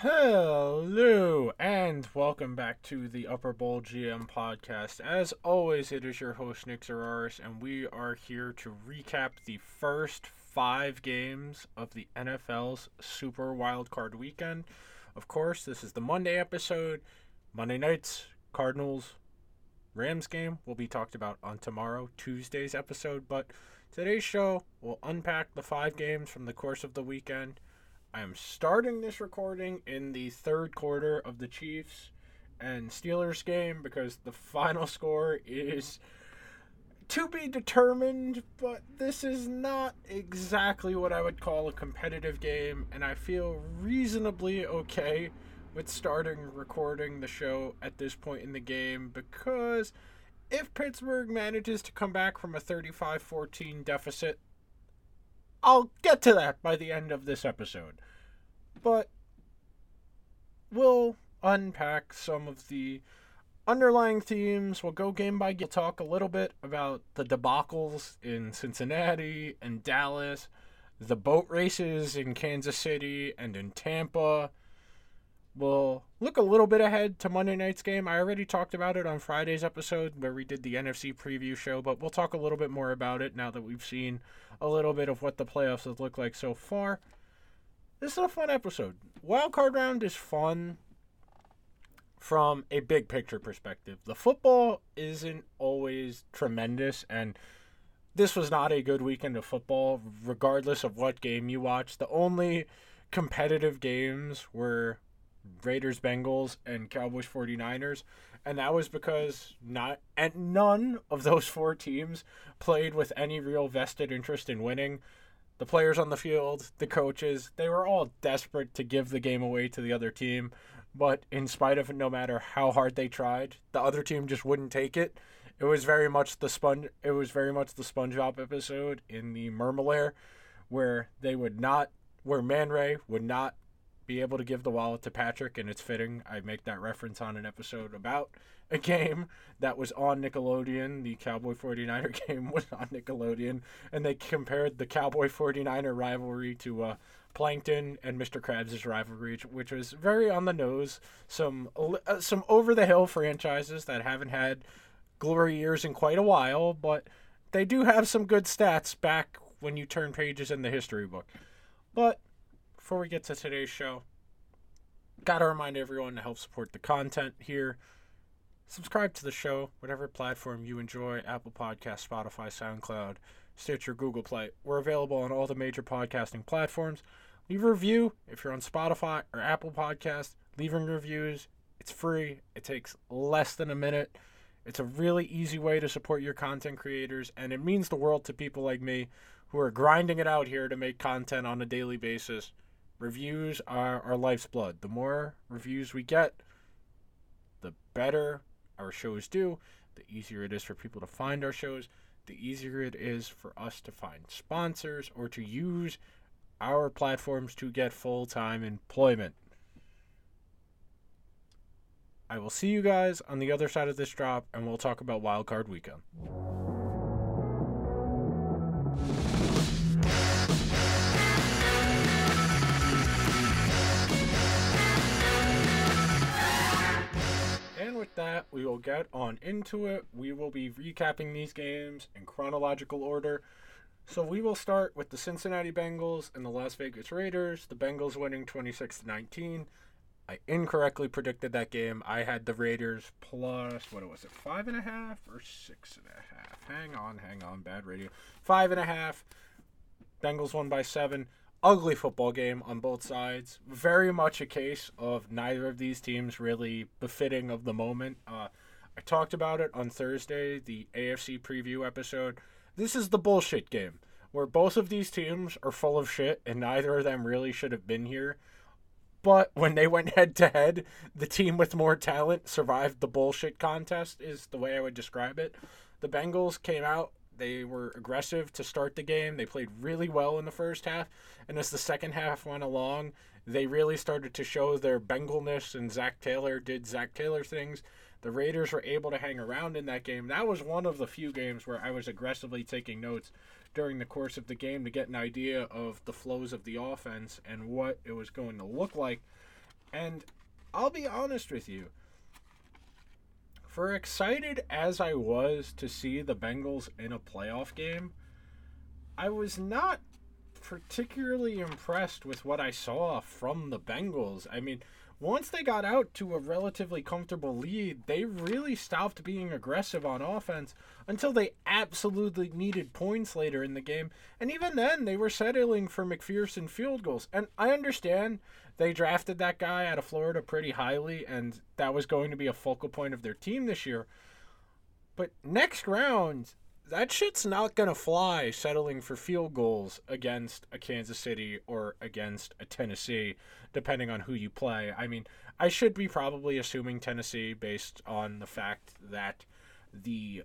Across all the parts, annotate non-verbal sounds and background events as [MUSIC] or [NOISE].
Hello and welcome back to the Upper Bowl GM podcast. As always, it is your host Nick Zeraris, and we are here to recap the first five games of the NFL's Super Wildcard Weekend. Of course, this is the Monday episode. Monday night's Cardinals Rams game will be talked about on tomorrow, Tuesday's episode, but today's show will unpack the five games from the course of the weekend I am starting this recording in the third quarter of the Chiefs and Steelers game because the final [LAUGHS] score is to be determined, but this is not exactly what I would call a competitive game, and I feel reasonably okay with starting recording the show at this point in the game because if Pittsburgh manages to come back from a 35 14 deficit, I'll get to that by the end of this episode. But we'll unpack some of the underlying themes. We'll go game by game, talk a little bit about the debacles in Cincinnati and Dallas, the boat races in Kansas City and in Tampa. We'll look a little bit ahead to Monday night's game. I already talked about it on Friday's episode where we did the NFC preview show, but we'll talk a little bit more about it now that we've seen a little bit of what the playoffs have looked like so far. This is a fun episode. Wild card round is fun from a big picture perspective. The football isn't always tremendous, and this was not a good weekend of football, regardless of what game you watch. The only competitive games were Raiders Bengals and Cowboys 49ers and that was because not and none of those four teams played with any real vested interest in winning. The players on the field, the coaches, they were all desperate to give the game away to the other team, but in spite of no matter how hard they tried, the other team just wouldn't take it. It was very much the sponge. It was very much the SpongeBob episode in the Mermalair, where they would not, where Man Ray would not be able to give the wallet to Patrick, and it's fitting. I make that reference on an episode about a game that was on Nickelodeon. The Cowboy 49er [LAUGHS] game was on Nickelodeon, and they compared the Cowboy 49er rivalry to uh, Plankton and Mr. Krabs' rivalry, which was very on the nose. Some uh, some over the hill franchises that haven't had glory years in quite a while, but they do have some good stats back when you turn pages in the history book. But before we get to today's show, gotta remind everyone to help support the content here. Subscribe to the show, whatever platform you enjoy Apple Podcast, Spotify, SoundCloud, Stitcher, Google Play. We're available on all the major podcasting platforms. Leave a review if you're on Spotify or Apple Podcast. Leaving reviews, it's free. It takes less than a minute. It's a really easy way to support your content creators, and it means the world to people like me who are grinding it out here to make content on a daily basis. Reviews are our life's blood. The more reviews we get, the better our shows do, the easier it is for people to find our shows, the easier it is for us to find sponsors or to use our platforms to get full time employment. I will see you guys on the other side of this drop, and we'll talk about Wildcard Weekend. We will get on into it. We will be recapping these games in chronological order. So we will start with the Cincinnati Bengals and the Las Vegas Raiders. The Bengals winning 26 19. I incorrectly predicted that game. I had the Raiders plus what was it, five and a half or six and a half? Hang on, hang on, bad radio. Five and a half. Bengals won by seven ugly football game on both sides. Very much a case of neither of these teams really befitting of the moment. Uh, I talked about it on Thursday, the AFC preview episode. This is the bullshit game where both of these teams are full of shit and neither of them really should have been here. But when they went head to head, the team with more talent survived the bullshit contest, is the way I would describe it. The Bengals came out they were aggressive to start the game. They played really well in the first half. And as the second half went along, they really started to show their Bengalness, and Zac Taylor did Zac Taylor things. The Raiders were able to hang around in that game. That was one of the few games where I was aggressively taking notes during the course of the game to get an idea of the flows of the offense and what it was going to look like. And I'll be honest with you. For excited as I was to see the Bengals in a playoff game, I was not particularly impressed with what I saw from the Bengals. I mean, once they got out to a relatively comfortable lead, they really stopped being aggressive on offense until they absolutely needed points later in the game. And even then, they were settling for McPherson field goals. And I understand they drafted that guy out of Florida pretty highly, and that was going to be a focal point of their team this year. But next round, that shit's not going to fly settling for field goals against a Kansas City or against a Tennessee, depending on who you play. I mean, I should be probably assuming Tennessee based on the fact that the.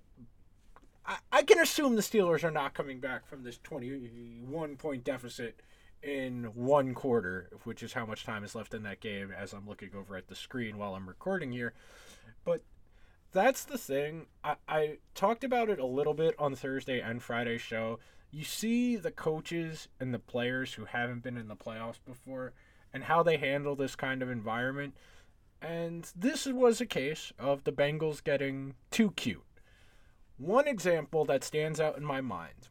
I, I can assume the Steelers are not coming back from this 21 point deficit in one quarter, which is how much time is left in that game as I'm looking over at the screen while I'm recording here. But that's the thing. I, I talked about it a little bit on Thursday and Friday show. You see the coaches and the players who haven't been in the playoffs before and how they handle this kind of environment. And this was a case of the Bengals getting too cute. One example that stands out in my mind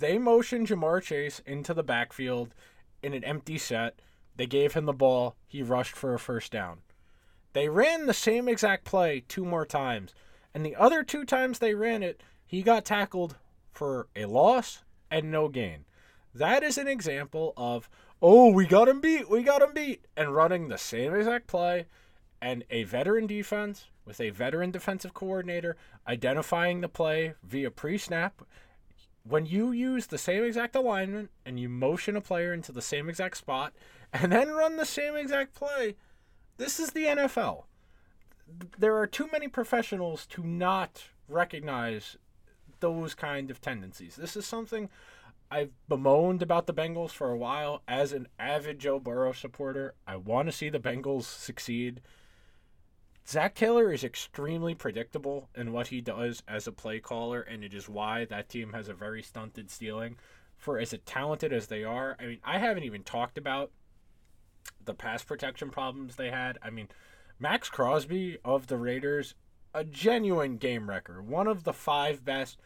they motioned Ja'Marr Chase into the backfield in an empty set. They gave him the ball. He rushed for a first down. They ran the same exact play two more times. And the other two times they ran it, he got tackled for a loss and no gain. That is an example of, oh, we got him beat, we got him beat, and running the same exact play and a veteran defense with a veteran defensive coordinator identifying the play via pre snap. When you use the same exact alignment and you motion a player into the same exact spot and then run the same exact play, this is the NFL. There are too many professionals to not recognize those kind of tendencies. This is something I've bemoaned about the Bengals for a while as an avid Joe Burrow supporter. I want to see the Bengals succeed. Zac Taylor is extremely predictable in what he does as a play caller, and it is why that team has a very stunted ceiling. For as talented as they are, I mean, I haven't even talked about the pass protection problems they had. I mean, Maxx Crosby of the Raiders, a genuine game wrecker, one of the five best,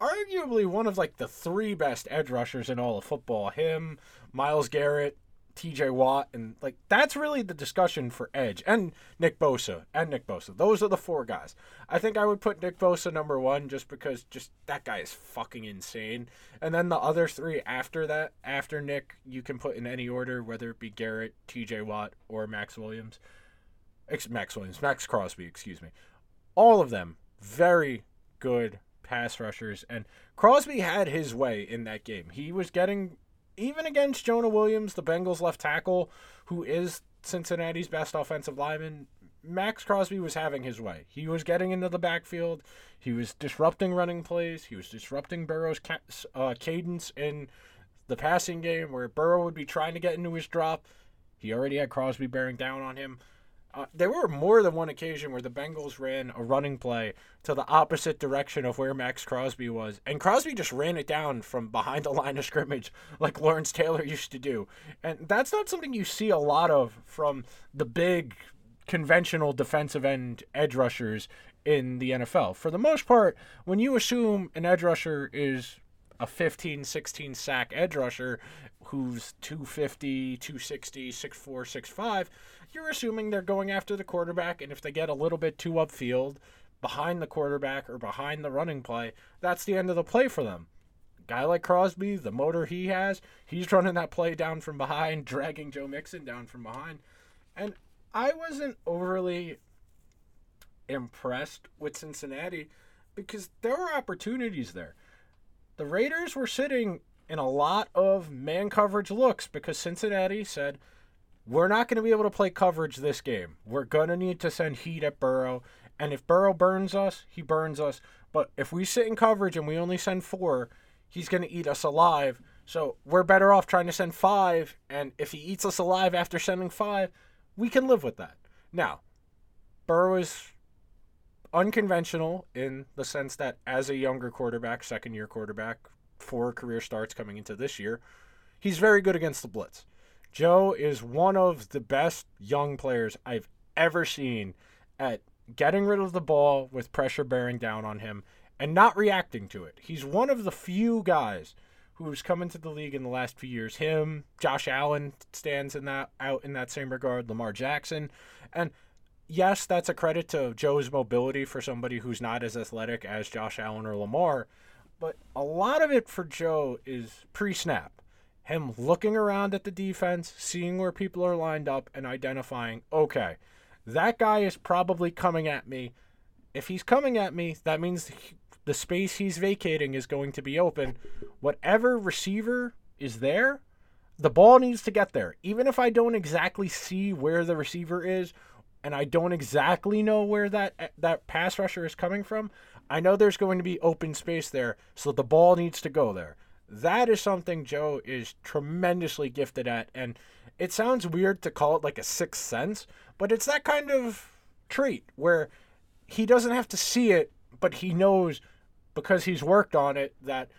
arguably one of like the three best edge rushers in all of football. Him, Myles Garrett, TJ Watt, and like that's really the discussion for Edge and Nick Bosa and Nick Bosa. Those are the four guys. I think I would put Nick Bosa number one just because just that guy is fucking insane. And then the other three after that, after Nick, you can put in any order, whether it be Garrett, TJ Watt, or Max Williams. Ex- Maxx Williams, Maxx Crosby, excuse me. All of them very good pass rushers, and Crosby had his way in that game. He was getting even against Jonah Williams, the Bengals left tackle, who is Cincinnati's best offensive lineman, Maxx Crosby was having his way. He was getting into the backfield. He was disrupting running plays. He was disrupting Burrow's ca- uh, cadence in the passing game, where Burrow would be trying to get into his drop. He already had Crosby bearing down on him. Uh, there were more than one occasion where the Bengals ran a running play to the opposite direction of where Maxx Crosby was, and Crosby just ran it down from behind the line of scrimmage [LAUGHS] like Lawrence Taylor used to do. And that's not something you see a lot of from the big conventional defensive end edge rushers in the NFL. For the most part, when you assume an edge rusher is a 15, 16 sack edge rusher who's 250, 260, 6'4, 6'5, you're assuming they're going after the quarterback, and if they get a little bit too upfield behind the quarterback or behind the running play, that's the end of the play for them. Guy like Crosby, the motor he has, he's running that play down from behind, [LAUGHS] dragging Joe Mixon down from behind. And I wasn't overly impressed with Cincinnati because there were opportunities there. The Raiders were sitting in a lot of man coverage looks because Cincinnati said, we're not going to be able to play coverage this game. We're going to need to send heat at Burrow. And if Burrow burns us, he burns us. But if we sit in coverage and we only send four, he's going to eat us alive. So we're better off trying to send five. And if he eats us alive after sending five, we can live with that. Now, Burrow is unconventional in the sense that as a younger quarterback, second year quarterback, four career starts coming into this year, he's very good against the blitz. Joe is one of the best young players I've ever seen at getting rid of the ball with pressure bearing down on him and not reacting to it. He's one of the few guys who's come into the league in the last few years. Him, Josh Allen stands in that out in that same regard, Lamar Jackson. And yes, that's a credit to Joe's mobility for somebody who's not as athletic as Josh Allen or Lamar. But a lot of it for Joe is pre snap. Him looking around at the defense, seeing where people are lined up, and identifying, okay, that guy is probably coming at me. If he's coming at me, that means the space he's vacating is going to be open. Whatever receiver is there, the ball needs to get there. Even if I don't exactly see where the receiver is and I don't exactly know where that that pass rusher is coming from, I know there's going to be open space there, so the ball needs to go there. That is something Joe is tremendously gifted at and it sounds weird to call it like a sixth sense, but it's that kind of treat where he doesn't have to see it, but he knows because he's worked on it that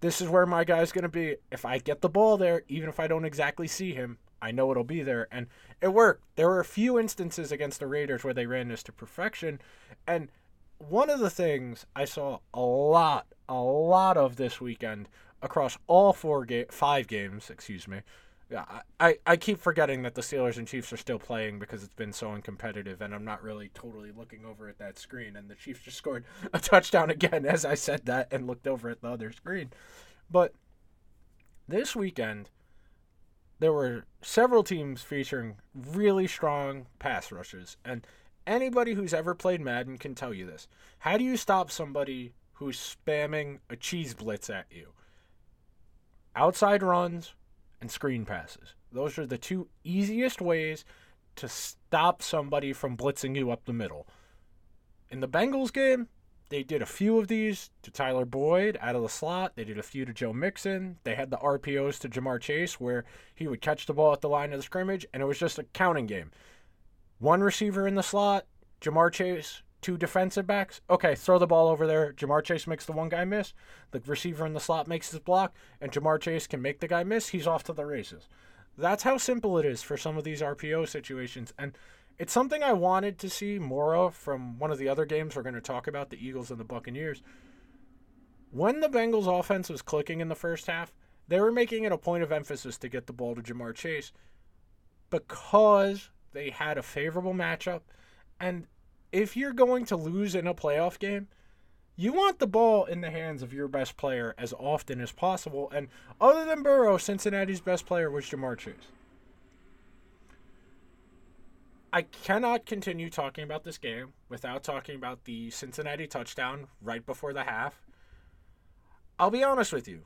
this is where my guy's going to be. If I get the ball there, even if I don't exactly see him, I know it'll be there. And it worked. There were a few instances against the Raiders where they ran this to perfection. And one of the things I saw a lot, a lot of this weekend across all four ga- five games, excuse me, yeah, I, I keep forgetting that the Steelers and Chiefs are still playing because it's been so uncompetitive, and I'm not really totally looking over at that screen. And the Chiefs just scored a touchdown again [LAUGHS] as I said that and looked over at the other screen. But this weekend, there were several teams featuring really strong pass rushes, and anybody who's ever played Madden can tell you this. How do you stop somebody who's spamming a cheese blitz at you? Outside runs and screen passes. Those are the two easiest ways to stop somebody from blitzing you up the middle. In the Bengals game, they did a few of these to Tyler Boyd out of the slot. They did a few to Joe Mixon. They had the RPOs to Ja'Marr Chase where he would catch the ball at the line of the scrimmage, and it was just a counting game. One receiver in the slot, Ja'Marr Chase two defensive backs. Okay, throw the ball over there. Ja'Marr Chase makes the one guy miss. The receiver in the slot makes his block, and Ja'Marr Chase can make the guy miss. He's off to the races. That's how simple it is for some of these RPO situations. And it's something I wanted to see more of from one of the other games we're going to talk about the Eagles and the Buccaneers. When the Bengals offense was clicking in the first half, they were making it a point of emphasis to get the ball to Ja'Marr Chase because they had a favorable matchup and if you're going to lose in a playoff game, you want the ball in the hands of your best player as often as possible. And other than Burrow, Cincinnati's best player was Ja'Marr Chase. I cannot continue talking about this game without talking about the Cincinnati touchdown right before the half. I'll be honest with you,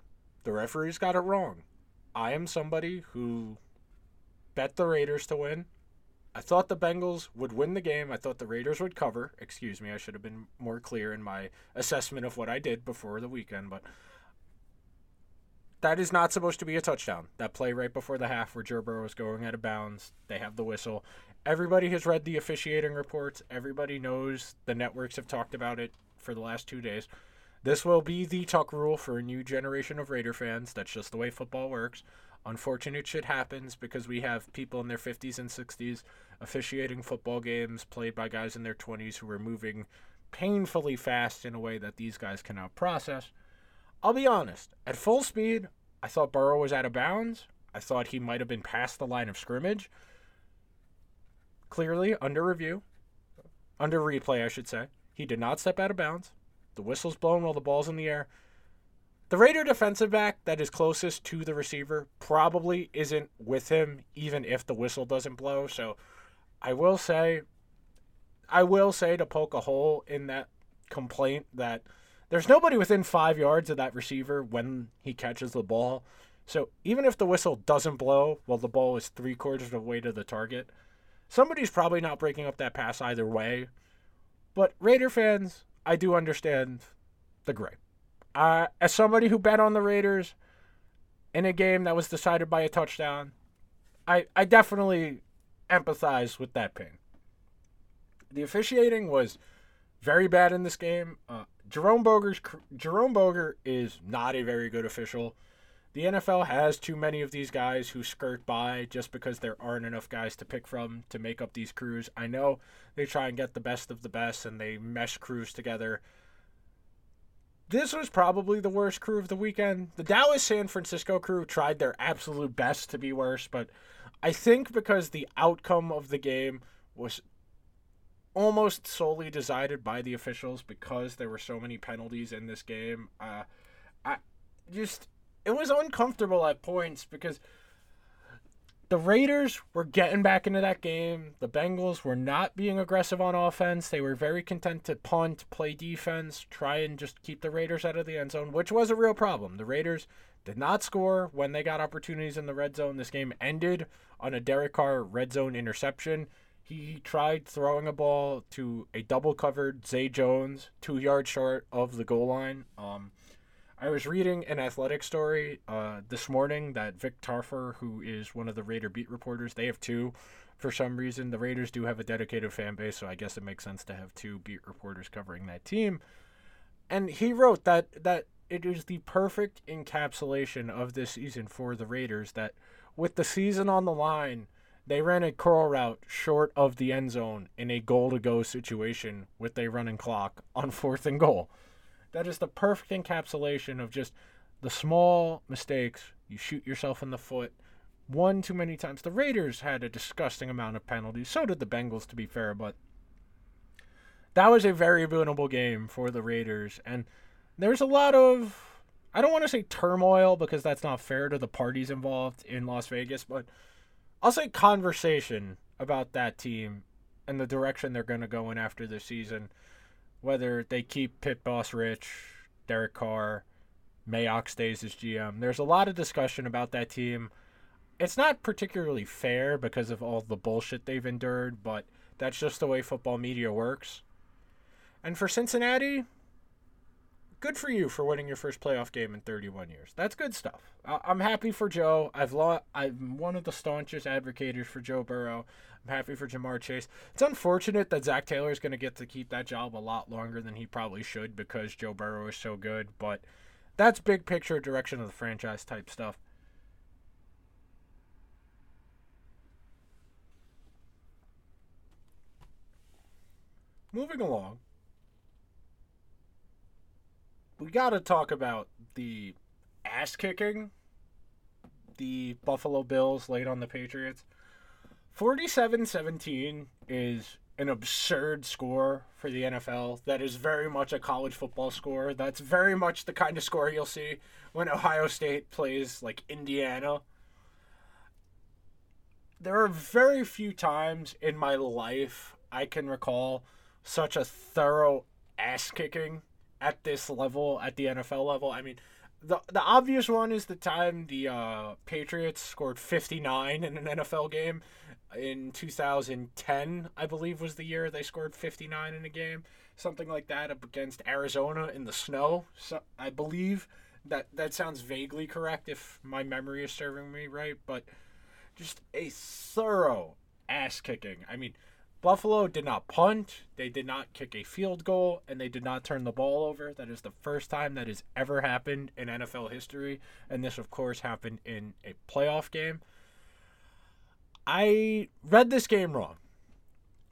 the referees got it wrong. I am somebody who bet the Raiders to win. I thought the Bengals would win the game. I thought the Raiders would cover. Excuse me, I should have been more clear in my assessment of what I did before the weekend, but that is not supposed to be a touchdown. That play right before the half where Joe Burrow was going out of bounds, they have the whistle. Everybody has read the officiating reports. Everybody knows the networks have talked about it for the last two days. This will be the tuck rule for a new generation of Raider fans. That's just the way football works. Unfortunate shit happens because we have people in their 50s and 60s officiating football games played by guys in their 20s who are moving painfully fast in a way that these guys cannot process. I'll be honest, at full speed, I thought Burrow was out of bounds. I thought he might have been past the line of scrimmage. Clearly, under review, under replay, I should say, he did not step out of bounds. The whistle's blown while the ball's in the air. The Raider defensive back that is closest to the receiver probably isn't with him, even if the whistle doesn't blow. So I will say, I will say to poke a hole in that complaint that there's nobody within five yards of that receiver when he catches the ball. So even if the whistle doesn't blow while the ball is three quarters of the way to the target, somebody's probably not breaking up that pass either way. But Raider fans, I do understand the gripe. Uh, as somebody who bet on the Raiders in a game that was decided by a touchdown, I, I definitely empathize with that pain. The officiating was very bad in this game. Uh, Jerome Boger's Jerome Boger is not a very good official. the NFL has too many of these guys who skirt by just because there aren't enough guys to pick from to make up these crews. I know they try and get the best of the best and they mesh crews together. This was probably the worst crew of the weekend. The Dallas San Francisco crew tried their absolute best to be worse, but I think because the outcome of the game was almost solely decided by the officials because there were so many penalties in this game. Uh, I just it was uncomfortable at points because the Raiders were getting back into that game. The Bengals were not being aggressive on offense. They were very content to punt, play defense, try and just keep the Raiders out of the end zone, which was a real problem. The Raiders did not score when they got opportunities in the red zone. This game ended on a Derek Carr red zone interception. He tried throwing a ball to a double covered Zay Jones, two yards short of the goal line. Um, I was reading an athletic story uh, this morning that Vic Tafur, who is one of the Raider beat reporters, they have two for some reason. The Raiders do have a dedicated fan base, so I guess it makes sense to have two beat reporters covering that team. And he wrote that that it is the perfect encapsulation of this season for the Raiders that with the season on the line, they ran a curl route short of the end zone in a goal to go situation with a running clock on fourth and goal. That is the perfect encapsulation of just the small mistakes. You shoot yourself in the foot one too many times. The Raiders had a disgusting amount of penalties. So did the Bengals, to be fair, but that was a very winnable game for the Raiders. And there's a lot of, I don't want to say turmoil because that's not fair to the parties involved in Las Vegas, but I'll say conversation about that team and the direction they're going to go in after the season whether they keep pit boss Rich, Derek Carr, Mayock stays as GM. There's a lot of discussion about that team. It's not particularly fair because of all the bullshit they've endured, but that's just the way football media works. And for Cincinnati, good for you for winning your first playoff game in 31 years. That's good stuff. I- am happy for Joe. I've lo- I'm one of the staunchest advocates for Joe Burrow. I'm happy for Ja'Marr Chase. It's unfortunate that Zac Taylor is going to get to keep that job a lot longer than he probably should because Joe Burrow is so good. But that's big picture direction of the franchise type stuff. Moving along we got to talk about the ass kicking the Buffalo Bills laid on the Patriots. 47 17 is an absurd score for the NFL. That is very much a college football score. That's very much the kind of score you'll see when Ohio State plays like Indiana. There are very few times in my life I can recall such a thorough ass kicking at this level, at the NFL level. I mean, the the obvious one is the time the uh, Patriots scored 59 in an NFL game in 2010, I believe was the year they scored 59 in a game, something like that up against Arizona in the snow. So I believe that that sounds vaguely correct if my memory is serving me right, but just a thorough ass kicking. I mean, Buffalo did not punt, they did not kick a field goal, and they did not turn the ball over. That is the first time that has ever happened in NFL history, and this, of course, happened in a playoff game. I read this game wrong.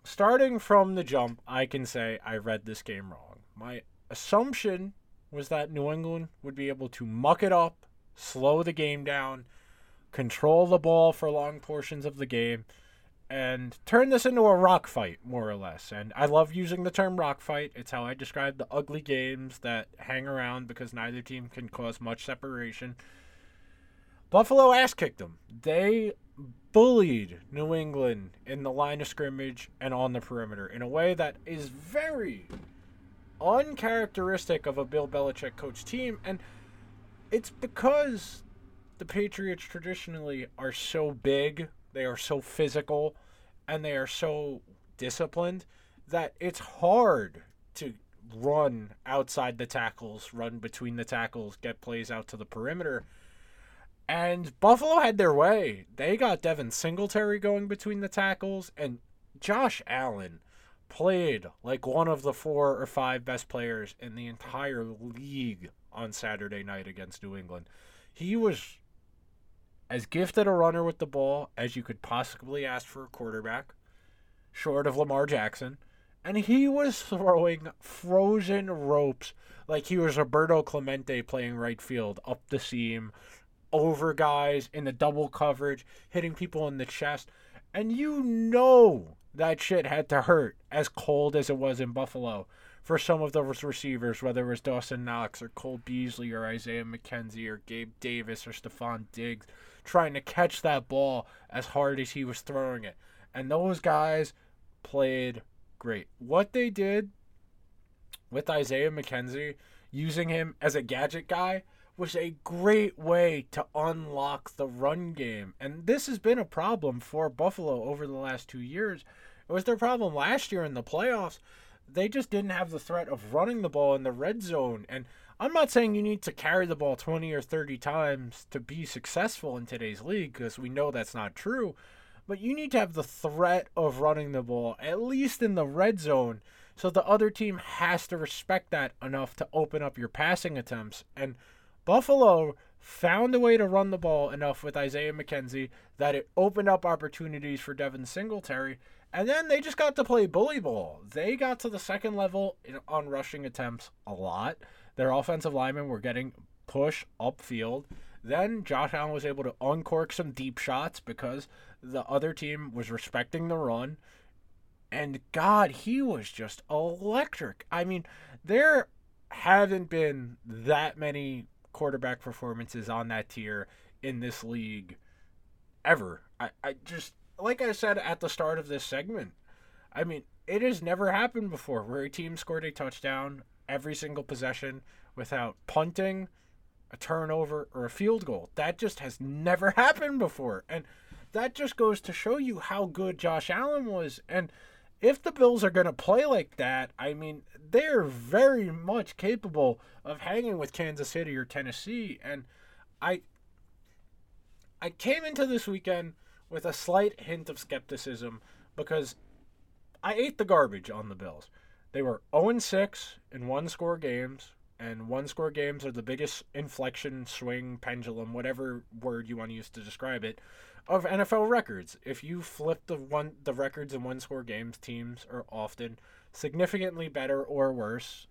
Starting from the jump, I can say I read this game wrong. My assumption was that New England would be able to muck it up, slow the game down, control the ball for long portions of the game and turn this into a rock fight, more or less. And I love using the term rock fight. It's how I describe the ugly games that hang around because neither team can cause much separation. Buffalo ass kicked them. They bullied New England in the line of scrimmage and on the perimeter in a way that is very uncharacteristic of a Bill Belichick coach team. And it's because the Patriots traditionally are so big they are so physical and they are so disciplined that it's hard to run outside the tackles, run between the tackles, get plays out to the perimeter. And Buffalo had their way. They got Devin Singletary going between the tackles, and Josh Allen played like one of the four or five best players in the entire league on Saturday night against New England. He was as gifted a runner with the ball as you could possibly ask for a quarterback, short of Lamar Jackson. And he was throwing frozen ropes like he was Roberto Clemente playing right field up the seam, over guys in the double coverage, hitting people in the chest. And you know that shit had to hurt as cold as it was in Buffalo for some of those receivers, whether it was Dawson Knox or Cole Beasley or Isaiah McKenzie or Gabe Davis or Stefon Diggs, trying to catch that ball as hard as he was throwing it. And those guys played great. What they did with Isaiah McKenzie, using him as a gadget guy, was a great way to unlock the run game. And this has been a problem for Buffalo over the last two years. It was their problem last year in the playoffs. They just didn't have the threat of running the ball in the red zone. And I'm not saying you need to carry the ball 20 or 30 times to be successful in today's league because we know that's not true. But you need to have the threat of running the ball, at least in the red zone, so the other team has to respect that enough to open up your passing attempts. And Buffalo found a way to run the ball enough with Isaiah McKenzie that it opened up opportunities for Devin Singletary. And then they just got to play bully ball. They got to the second level on rushing attempts a lot. Their offensive linemen were getting push upfield. Then Josh Allen was able to uncork some deep shots because the other team was respecting the run. And God, he was just electric. I mean, there haven't been that many quarterback performances on that tier in this league ever. I, I just, like I said at the start of this segment, I mean, it has never happened before where a team scored a touchdown every single possession without punting, a turnover, or a field goal. That just has never [LAUGHS] happened before. And that just goes to show you how good Josh Allen was. And if the Bills are going to play like that, I mean, they're very much capable of hanging with Kansas City or Tennessee. And I I came into this weekend with a slight hint of skepticism because I ate the garbage on the Bills. They were 0 6 in one score games, and one score games are the biggest inflection, swing, pendulum, whatever word you want to use to describe it, of NFL records. If you flip the one the records in one score games, teams are often significantly better or worse,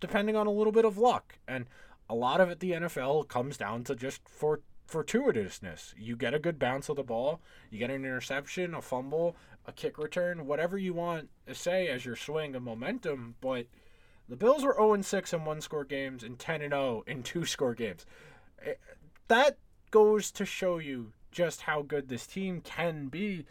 depending on a little bit of luck. And a lot of it the NFL comes down to just for fortuitousness. You get a good bounce of the ball, you get an interception, a fumble, a kick return, whatever you want to say as your swing of momentum, but the Bills were 0 6 in one score games and 10 0 in [LAUGHS] two score games. Eh, that goes to show you just how good this team can be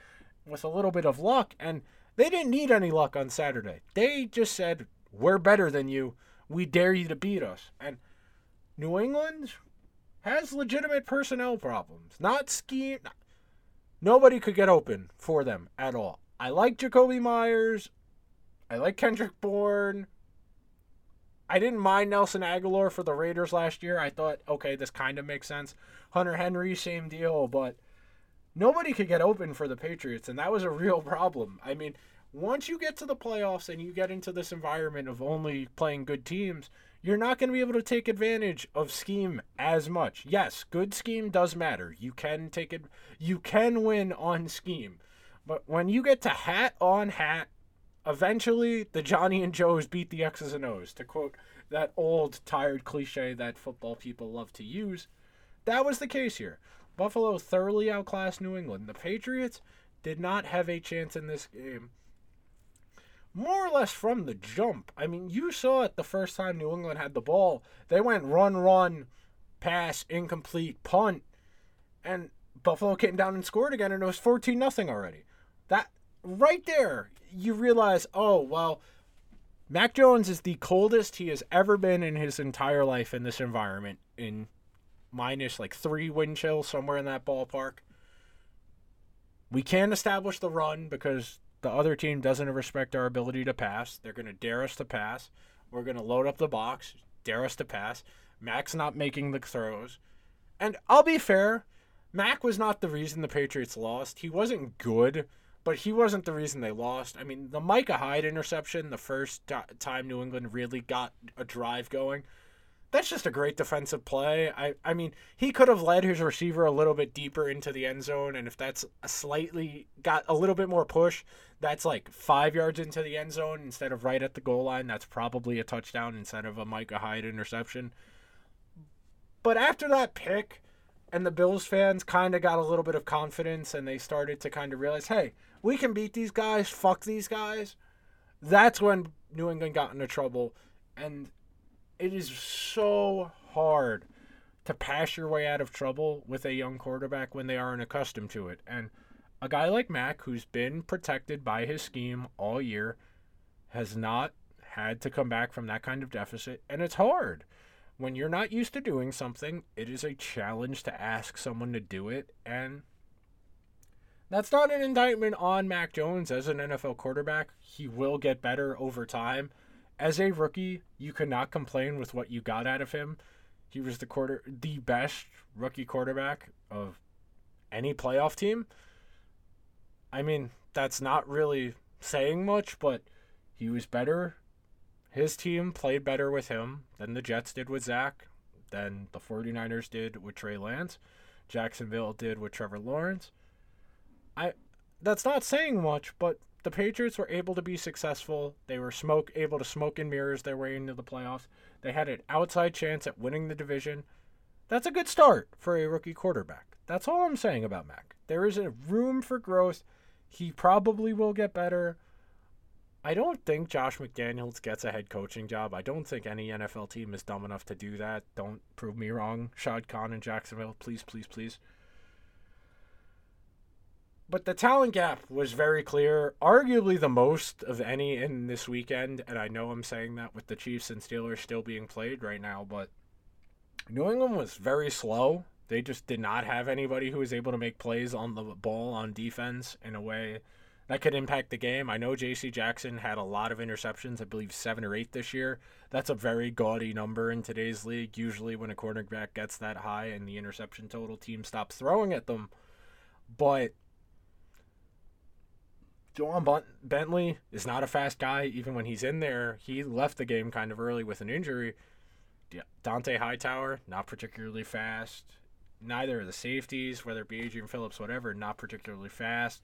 with a little bit of luck. And they didn't need any luck on Saturday. They just said, We're better than you. We dare you to beat us. And New England has legitimate personnel problems. Not scheme. Nobody could get open for them at all. I like Jakobi Myers. I like Kendrick Bourne. I didn't mind Nelson Agholor for the Raiders last year. I thought, okay, this kind of makes sense. Hunter Henry, same deal, but nobody could get open for the Patriots, and that was a real problem. I mean, once you get to the playoffs and you get into this environment of only playing good teams, you're not going to be able to take advantage of scheme as much. Yes, good scheme does matter. You can take it you can win on scheme. But when you get to hat on hat eventually the Johnny and Joes beat the X's and O's, to quote that old tired cliche that football people love to use. That was the case here. Buffalo thoroughly outclassed New England. The Patriots did not have a chance in this game. More or less from the jump. I mean, you saw it the first time New England had the ball. They went run, run, pass, incomplete, punt, and Buffalo came down and scored again, and it was 14 nothing already. That right there, you realize, oh, well, Mac Jones is the coldest he has ever been in his entire life in this environment, in minus like three wind chill, somewhere in that ballpark. We can't establish the run because the other team doesn't respect our ability to pass. They're going to dare us to pass. We're going to load up the box, dare us to pass. Mac's not making the throws. And I'll be fair, Mac was not the reason the Patriots lost. He wasn't good but he wasn't the reason they lost. I mean, the Micah Hyde interception, the first time New England really got a drive going, that's just a great defensive play. I, I mean, he could have led his receiver a little bit deeper into the end zone, and if that's slightly got a little bit more push, that's like five yards into the end zone instead of right at the goal line. That's probably a touchdown instead of a Micah Hyde interception. But after that pick, and the Bills fans kind of got a little bit of confidence, and they started to kind of realize, hey, we can beat these guys. Fuck these guys. That's when New England got into trouble, and it is so hard to pass your way out of trouble with a young quarterback when they aren't accustomed to it. And a guy like Mac, who's been protected by his scheme all year, has not had to come back from that kind of deficit. And it's hard. When you're not used to doing something, it is a challenge to ask someone to do it. And that's not an indictment on Mac Jones as an NFL quarterback. He will get better over time as a rookie, you cannot complain with what you got out of him. He was the quarter the best rookie quarterback of any playoff team. I mean, that's not really saying much, but he was better. His team played better with him than the Jets did with Zach, than the 49ers did with Trey Lance, Jacksonville did with Trevor Lawrence. I that's not saying much, but the Patriots were able to be successful. They were smoke able to smoke and mirrors their way into the playoffs. They had an outside chance at winning the division. That's a good start for a rookie quarterback. That's all I'm saying about Mac. There is a room for growth. He probably will get better. I don't think Josh McDaniels gets a head coaching job. I don't think any NFL team is dumb enough to do that. Don't prove me wrong. Shad Khan in Jacksonville, please, please, please but the talent gap was very clear, arguably the most of any in this weekend. And I know I'm saying that with the Chiefs and Steelers still being played right now, but New England was very slow. They just did not have anybody who was able to make plays on the ball on defense in a way that could impact the game. I know J.C. Jackson had a lot of interceptions, I believe seven or eight this year. That's a very gaudy number in today's league. Usually, when a cornerback gets that high and the interception total, team stops throwing at them. But Ja'Whaun Bentley is not a fast guy. Even when he's in there, he left the game kind of early with an injury. Dont'a Hightower, not particularly fast. Neither of the safeties, whether it be Adrian Phillips, whatever, not particularly fast.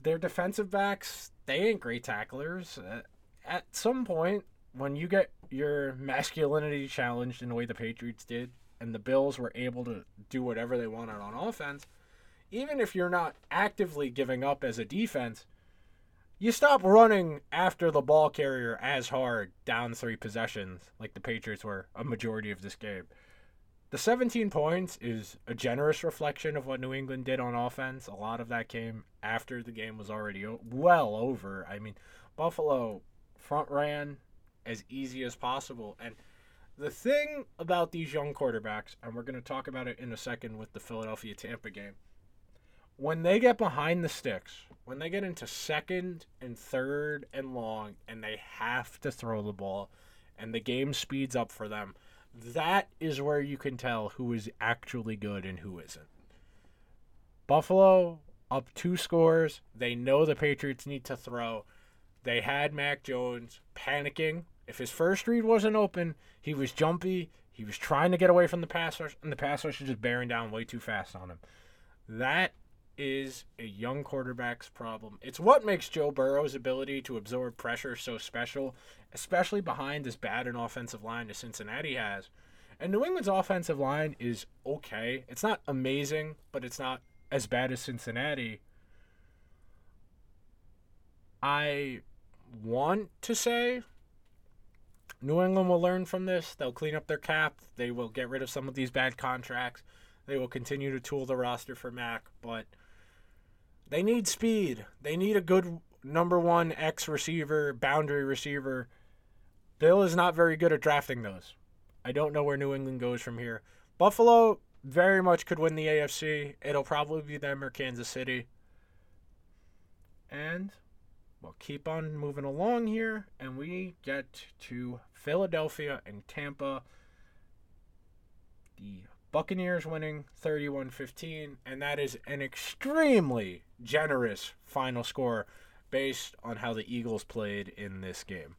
Their defensive backs, they ain't great tacklers. Uh, at some point, when you get your masculinity challenged in the way the Patriots did, and the Bills were able to do whatever they wanted on offense, even if you're not actively giving up as a defense, you stop running after the ball carrier as hard down three possessions like the Patriots were a majority of this game. The 17 points is a generous reflection of what New England did on offense. A lot of that came after the game was already well over. I mean, Buffalo front ran as easy as possible. And the thing about these young quarterbacks, and we're going to talk about it in a second with the Philadelphia Tampa game, when they get behind the sticks, when they get into second and third and long, and they have to throw the ball, and the game speeds up for them, that is where you can tell who is actually good and who isn't. Buffalo up two scores. They know the Patriots need to throw. They had Mac Jones panicking. If his first read wasn't open, he was jumpy. He was trying to get away from the pass rush, and the pass rush was just bearing down way too fast on him. That is a young quarterback's problem. It's what makes Joe Burrow's ability to absorb pressure so special, especially behind as bad an offensive line as Cincinnati has. And New England's offensive line is okay. It's not amazing, but it's not as bad as Cincinnati. I want to say New England will learn from this. They'll clean up their cap. They will get rid of some of these bad contracts. They will continue to tool the roster for Mac, but they need speed. They need a good number one X receiver, boundary receiver. Bill is not very good at drafting those. I don't know where New England goes from here. Buffalo very much could win the AFC. It'll probably be them or Kansas City. And we'll keep on moving along here, and we get to Philadelphia and Tampa. The Buccaneers winning 31 15, and that is an extremely generous final score based on how the Eagles played in this game.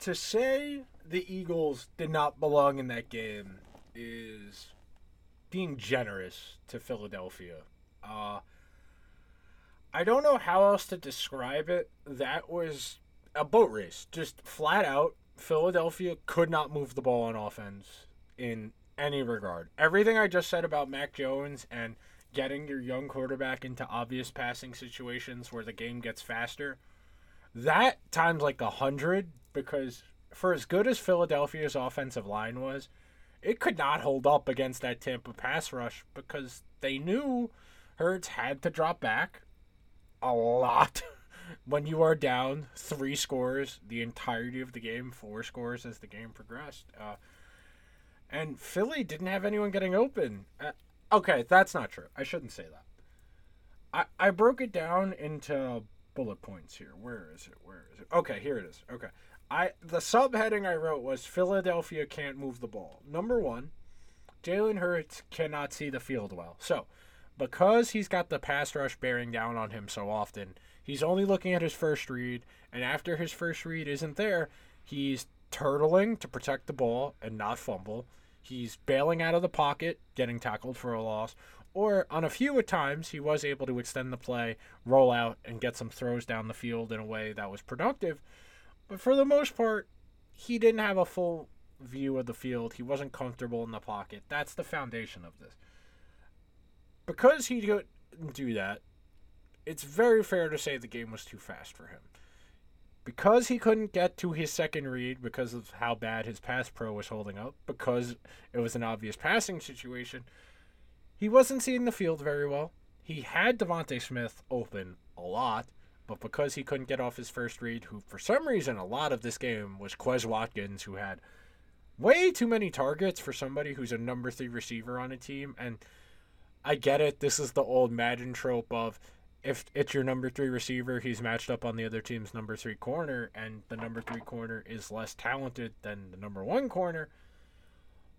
To say the Eagles did not belong in that game is being generous to Philadelphia. Uh, I don't know how else to describe it. That was a boat race, just flat out. Philadelphia could not move the ball on offense in any regard. Everything I just said about Mac Jones and getting your young quarterback into obvious passing situations where the game gets faster, that times like a hundred because for as good as Philadelphia's offensive line was, it could not hold up against that Tampa pass rush because they knew Hurts had to drop back a lot [LAUGHS] when you are down three scores the entirety of the game, four scores as the game progressed. Uh, and Philly didn't have anyone getting open. Uh, okay, that's not true. I shouldn't say that. I, I broke it down into bullet points here. Where is it? Where is it? Okay, here it is. Okay. I the subheading I wrote was Philadelphia can't move the ball. Number one, Jalen Hurts cannot see the field well. So, because he's got the pass rush bearing down on him so often, he's only looking at his first read, and after his first read isn't there, he's turtling to protect the ball and not fumble. He's bailing out of the pocket, getting tackled for a loss, or on a few times he was able to extend the play, roll out, and get some throws down the field in a way that was productive. But for the most part, he didn't have a full view of the field. He wasn't comfortable in the pocket. That's the foundation of this. Because he couldn't do that, it's very fair to say the game was too fast for him because he couldn't get to his second read because of how bad his pass pro was holding up, because it was an obvious passing situation, he wasn't seeing the field very well. He had DeVonta Smith open a lot, but because he couldn't get off his first read, who for some reason a lot of this game was Quez Watkins, who had way too many targets for somebody who's a number three receiver on a team. And I get it. This is the old Madden trope of if it's your number three receiver, he's matched up on the other team's number three corner, and the number three corner is less talented than the number one corner.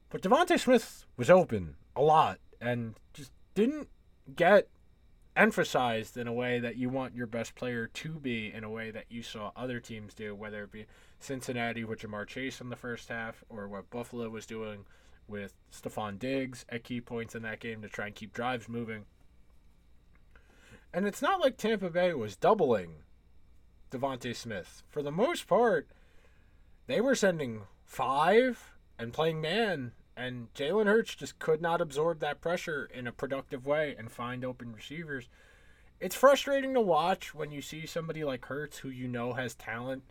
But DeVonta Smith was open a lot and just didn't get emphasized in a way that you want your best player to be in a way that you saw other teams do, whether it be Cincinnati with Ja'Marr Chase in the first half or what Buffalo was doing with Stefon Diggs at key points in that game to try and keep drives moving. And it's not like Tampa Bay was doubling DeVonta Smith. For the most part, they were sending five and playing man, and Jalen Hurts just could not absorb that pressure in a productive way and find open receivers. It's frustrating to watch when you see somebody like Hurts, who you know has talent,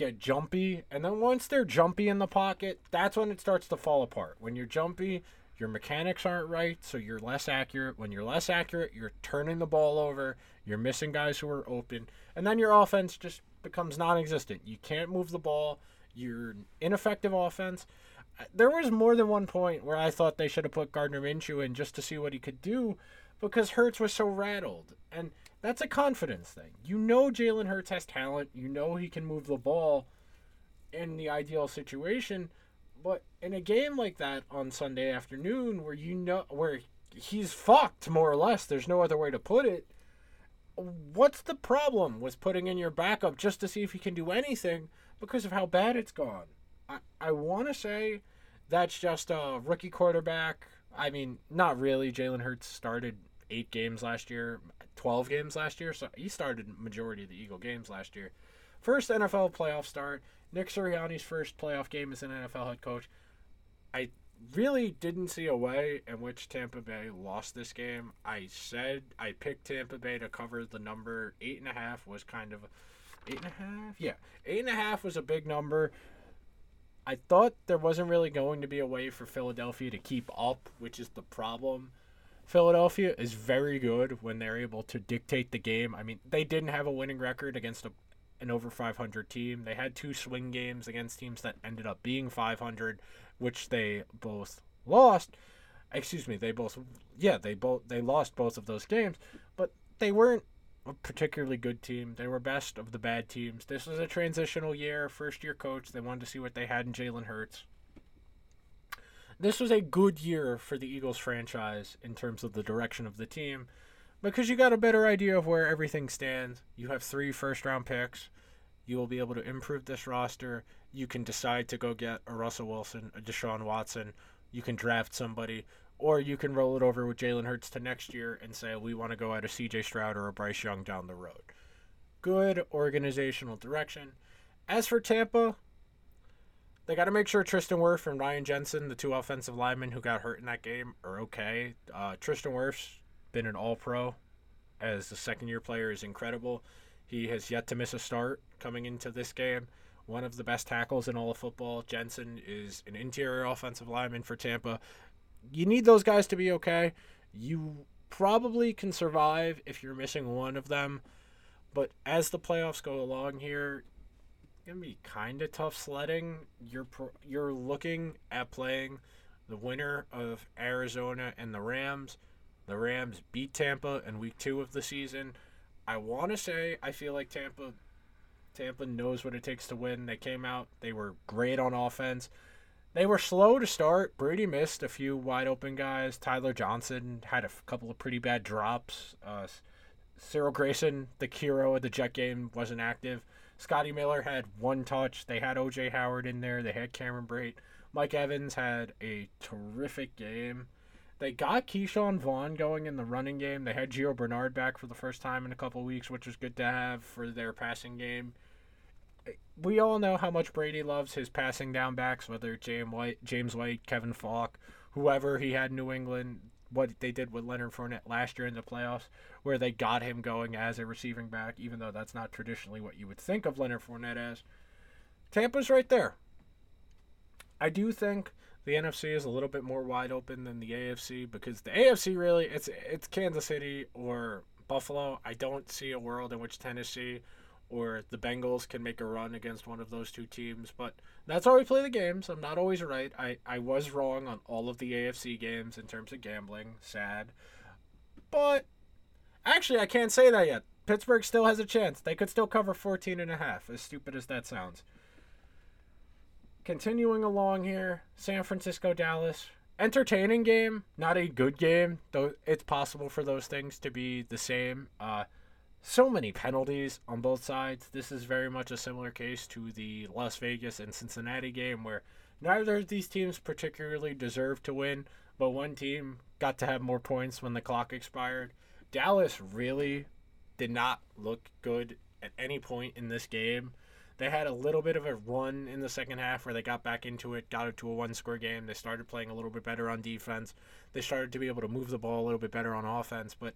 get jumpy, and then once they're jumpy in the pocket, that's when it starts to fall apart. When you're jumpy, your mechanics aren't right, so you're less accurate. When you're less accurate, you're turning the ball over, you're missing guys who are open, and then your offense just becomes non existent. You can't move the ball, you're ineffective offense. Uh, there was more than one point where I thought they should have put Gardner Minshew in just to see what he could do because Hurts was so rattled. And that's a confidence thing. You know Jalen Hurts has talent, you know he can move the ball in the ideal situation but in a game like that on Sunday afternoon, where you know where he's fucked more or less, there's no other way to put it. What's the problem with putting in your backup just to see if he can do anything because of how bad it's gone? I I want to say that's just a rookie quarterback. I mean, not really. Jalen Hurts started eight games last year, twelve games last year, so he started majority of the Eagle games last year. First NFL playoff start. Nick Sirianni's first playoff game as an NFL head coach. I really didn't see a way in which Tampa Bay lost this game. I said I picked Tampa Bay to cover the number eight and a half was kind of eight and a half. Yeah, eight and a half was a big number. I thought there wasn't really going to be a way for Philadelphia to keep up, which is the problem. Philadelphia is very good when they're able to dictate the game. I mean, they didn't have a winning record against a an over 500 team. They had two swing games against teams that ended up being 500, which they both lost. Excuse me, they both yeah, they both they lost both of those games, but they weren't a particularly good team. They were best of the bad teams. This was a transitional year, first year coach. They wanted to see what they had in Jalen Hurts. This was a good year for the Eagles franchise in terms of the direction of the team because you got a better idea of where everything stands. You have three first round picks. You will be able to improve this roster. you can decide to go get a Russell Wilson, a Deshaun Watson. You can draft somebody, or you can roll it over with Jalen Hurts to next year and say we want to go at a C.J. Stroud or a Bryce Young down the road. Good organizational direction. As for Tampa, they got to make sure Tristan Wirfs and Ryan Jensen, the two offensive linemen who got hurt in that game, are okay. Uh, Tristan Wirfs been an All Pro as the second year player is incredible. He has yet to miss a start coming into this game. One of the best tackles in all of football. Jensen is an interior offensive lineman for Tampa. You need those guys to be okay. You probably can survive if you're missing one of them. But as the playoffs go along here, gonna be kind of tough sledding. You're pro- you're looking at playing the winner of Arizona and the Rams. The Rams beat Tampa in week two of the season. I want to say I feel like Tampa Tampa knows what it takes to win. They came out, they were great on offense. They were slow to start. Brady missed a few wide open guys. Tyler Johnson had a f- couple of pretty bad drops. Uh, Cyril Grayson, the hero of the Jet game, wasn't active. Scotty Miller had one touch. They had OJ Howard in there. They had Cameron Brate. Mike Evans had a terrific game. They got Ke'Shawn Vaughn going in the running game. They had Gio Bernard back for the first time in a couple weeks, which was good to have for their passing game. We all know how much Brady loves his passing down backs, whether James White, James White, Kevin Faulk, whoever he had in New England. What they did with Leonard Fournette last year in the playoffs, where they got him going as a receiving back, even though that's not traditionally what you would think of Leonard Fournette as. Tampa's right there. I do think the NFC is a little bit more wide open than the AFC because the AFC really it's it's Kansas City or Buffalo. I don't see a world in which Tennessee or the Bengals can make a run against one of those two teams, but that's how we play the games. I'm not always right. I, I was wrong on all of the AFC games in terms of gambling. Sad. But actually I can't say that yet. Pittsburgh still has a chance. They could still cover 14 and a half, as stupid as that sounds. Continuing along here, San Francisco Dallas. Entertaining game, not a good game, though it's possible for those things to be the same. Uh, so many penalties on both sides. This is very much a similar case to the Las Vegas and Cincinnati game where neither of these teams particularly deserved to win, but one team got to have more points when the clock expired. Dallas really did not look good at any point in this game. They had a little bit of a run in the second half where they got back into it, got it to a one score game. They started playing a little bit better on defense. They started to be able to move the ball a little bit better on offense, but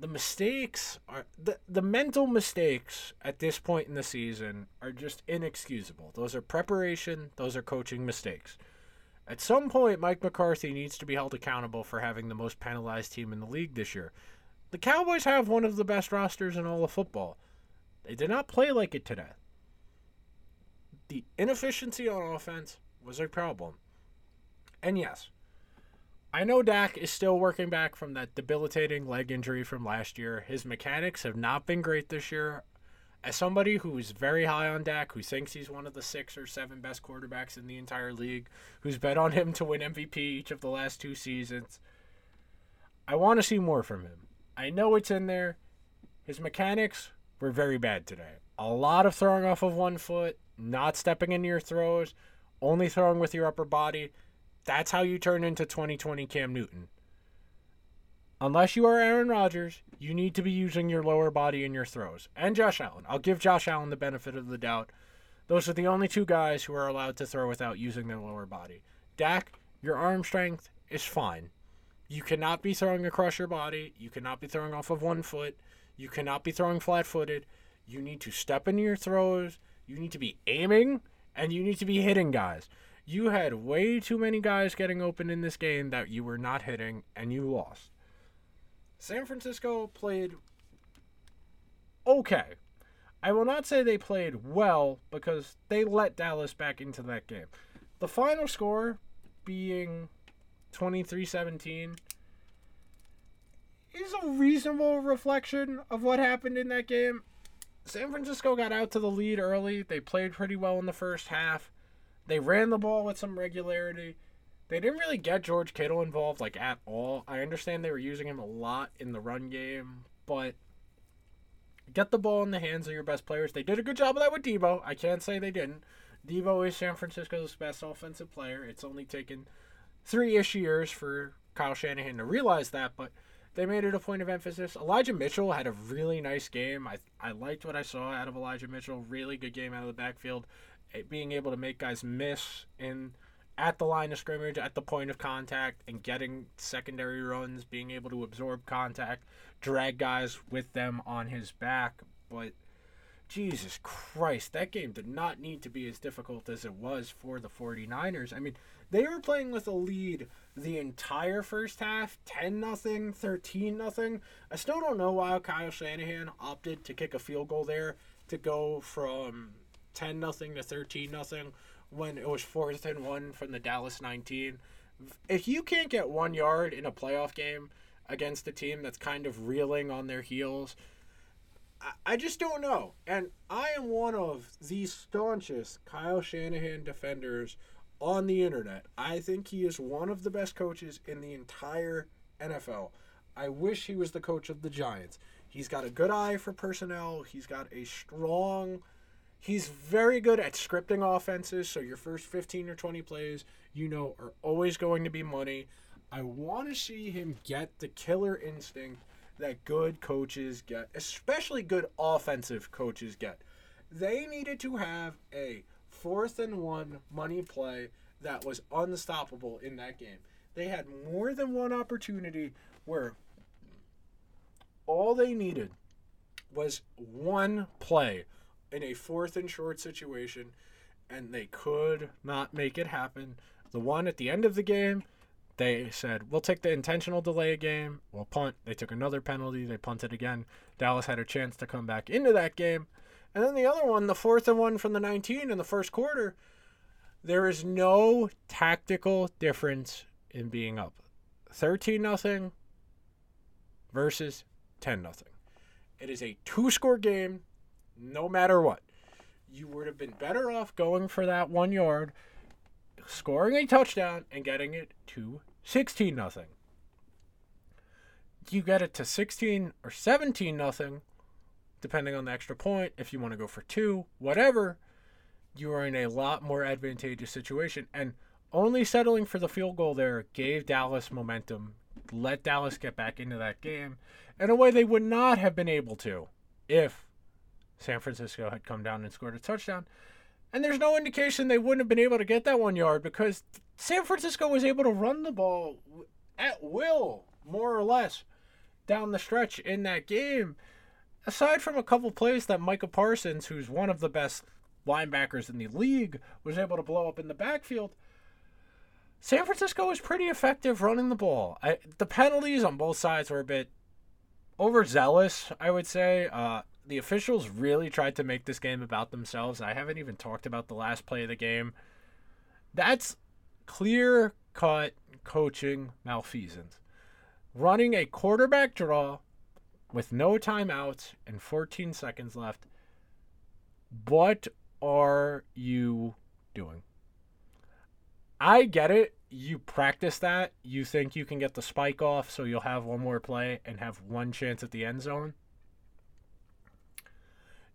the mistakes are the the mental mistakes at this point in the season are just inexcusable. Those are preparation, those are coaching mistakes. At some point Mike McCarthy needs to be held accountable for having the most penalized team in the league this year. The Cowboys have one of the best rosters in all of football. They did not play like it today. The inefficiency on offense was a problem. And yes, I know Dak is still working back from that debilitating leg injury from last year. His mechanics have not been great this year. As somebody who's very high on Dak, who thinks he's one of the six or seven best quarterbacks in the entire league, who's bet on him to win MVP each of the last two seasons, I want to see more from him. I know it's in there. His mechanics were very bad today. A lot of throwing off of one foot, not stepping into your throws, only throwing with your upper body. That's how you turn into 2020 Cam Newton. Unless you are Aaron Rodgers, you need to be using your lower body in your throws. And Josh Allen. I'll give Josh Allen the benefit of the doubt. Those are the only two guys who are allowed to throw without using their lower body. Dak, your arm strength is fine. You cannot be throwing across your body. You cannot be throwing off of one foot. You cannot be throwing flat footed. You need to step into your throws. You need to be aiming. And you need to be hitting guys. You had way too many guys getting open in this game that you were not hitting, and you lost. San Francisco played okay. I will not say they played well because they let Dallas back into that game. The final score being 23 17 is a reasonable reflection of what happened in that game. San Francisco got out to the lead early. They played pretty well in the first half. They ran the ball with some regularity. They didn't really get George Kittle involved like at all. I understand they were using him a lot in the run game, but get the ball in the hands of your best players. They did a good job of that with Deebo. I can't say they didn't. Deebo is San Francisco's best offensive player. It's only taken three ish years for Kyle Shanahan to realize that, but they made it a point of emphasis. Elijah Mitchell had a really nice game. I, I liked what I saw out of Elijah Mitchell. Really good game out of the backfield. Being able to make guys miss in at the line of scrimmage, at the point of contact, and getting secondary runs, being able to absorb contact, drag guys with them on his back. But Jesus Christ, that game did not need to be as difficult as it was for the 49ers. I mean, they were playing with a lead the entire first half, 10 nothing, 13 nothing. I still don't know why Kyle Shanahan opted to kick a field goal there to go from 10 nothing to 13 nothing when it was fourth and one from the Dallas 19. If you can't get one yard in a playoff game against a team that's kind of reeling on their heels, I just don't know. And I am one of the staunchest Kyle Shanahan defenders on the internet. I think he is one of the best coaches in the entire NFL. I wish he was the coach of the Giants. He's got a good eye for personnel. He's got a strong he's very good at scripting offenses, so your first 15 or 20 plays, you know, are always going to be money. I want to see him get the killer instinct that good coaches get, especially good offensive coaches get. They needed to have a fourth and one money play that was unstoppable in that game. They had more than one opportunity where all they needed was one play in a fourth and short situation, and they could not make it happen. The one at the end of the game, they said, We'll take the intentional delay game, we'll punt. They took another penalty, they punted again. Dallas had a chance to come back into that game. And then the other one, the fourth and one from the 19 in the first quarter, there is no tactical difference in being up 13 nothing versus 10 nothing. It is a two score game no matter what. You would have been better off going for that 1 yard, scoring a touchdown and getting it to 16 nothing. You get it to 16 or 17 nothing, depending on the extra point. If you want to go for two, whatever, you are in a lot more advantageous situation. And only settling for the field goal there gave Dallas momentum, let Dallas get back into that game in a way they would not have been able to if San Francisco had come down and scored a touchdown. And there's no indication they wouldn't have been able to get that one yard because San Francisco was able to run the ball at will, more or less, down the stretch in that game. Aside from a couple plays that Micah Parsons, who's one of the best linebackers in the league, was able to blow up in the backfield, San Francisco was pretty effective running the ball. I, the penalties on both sides were a bit overzealous, I would say. Uh, the officials really tried to make this game about themselves. I haven't even talked about the last play of the game. That's clear cut coaching malfeasance. Running a quarterback draw with no timeouts and 14 seconds left. What are you doing? I get it. You practice that. You think you can get the spike off so you'll have one more play and have one chance at the end zone.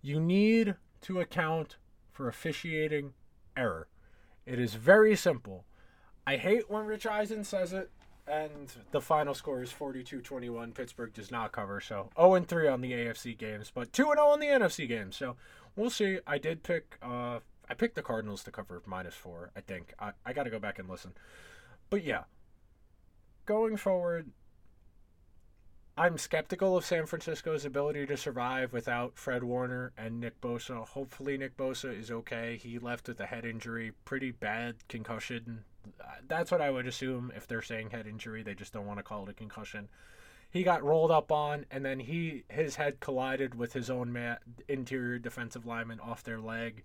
You need to account for officiating error. It is very simple. I hate when Rich Eisen says it, and the final score is 42 21. Pittsburgh does not cover, so 0 3 on the AFC games, but 2 0 on the NFC games. So we'll see. I did pick, uh, I picked the Cardinals to cover minus four, I think. I, I got to go back and listen. But yeah, going forward, I'm skeptical of San Francisco's ability to survive without Fred Warner and Nick Bosa. Hopefully, Nick Bosa is okay. He left with a head injury, pretty bad concussion. That's what I would assume if they're saying head injury. They just don't want to call it a concussion. He got rolled up on, and then he his head collided with his own mat, interior defensive lineman off their leg.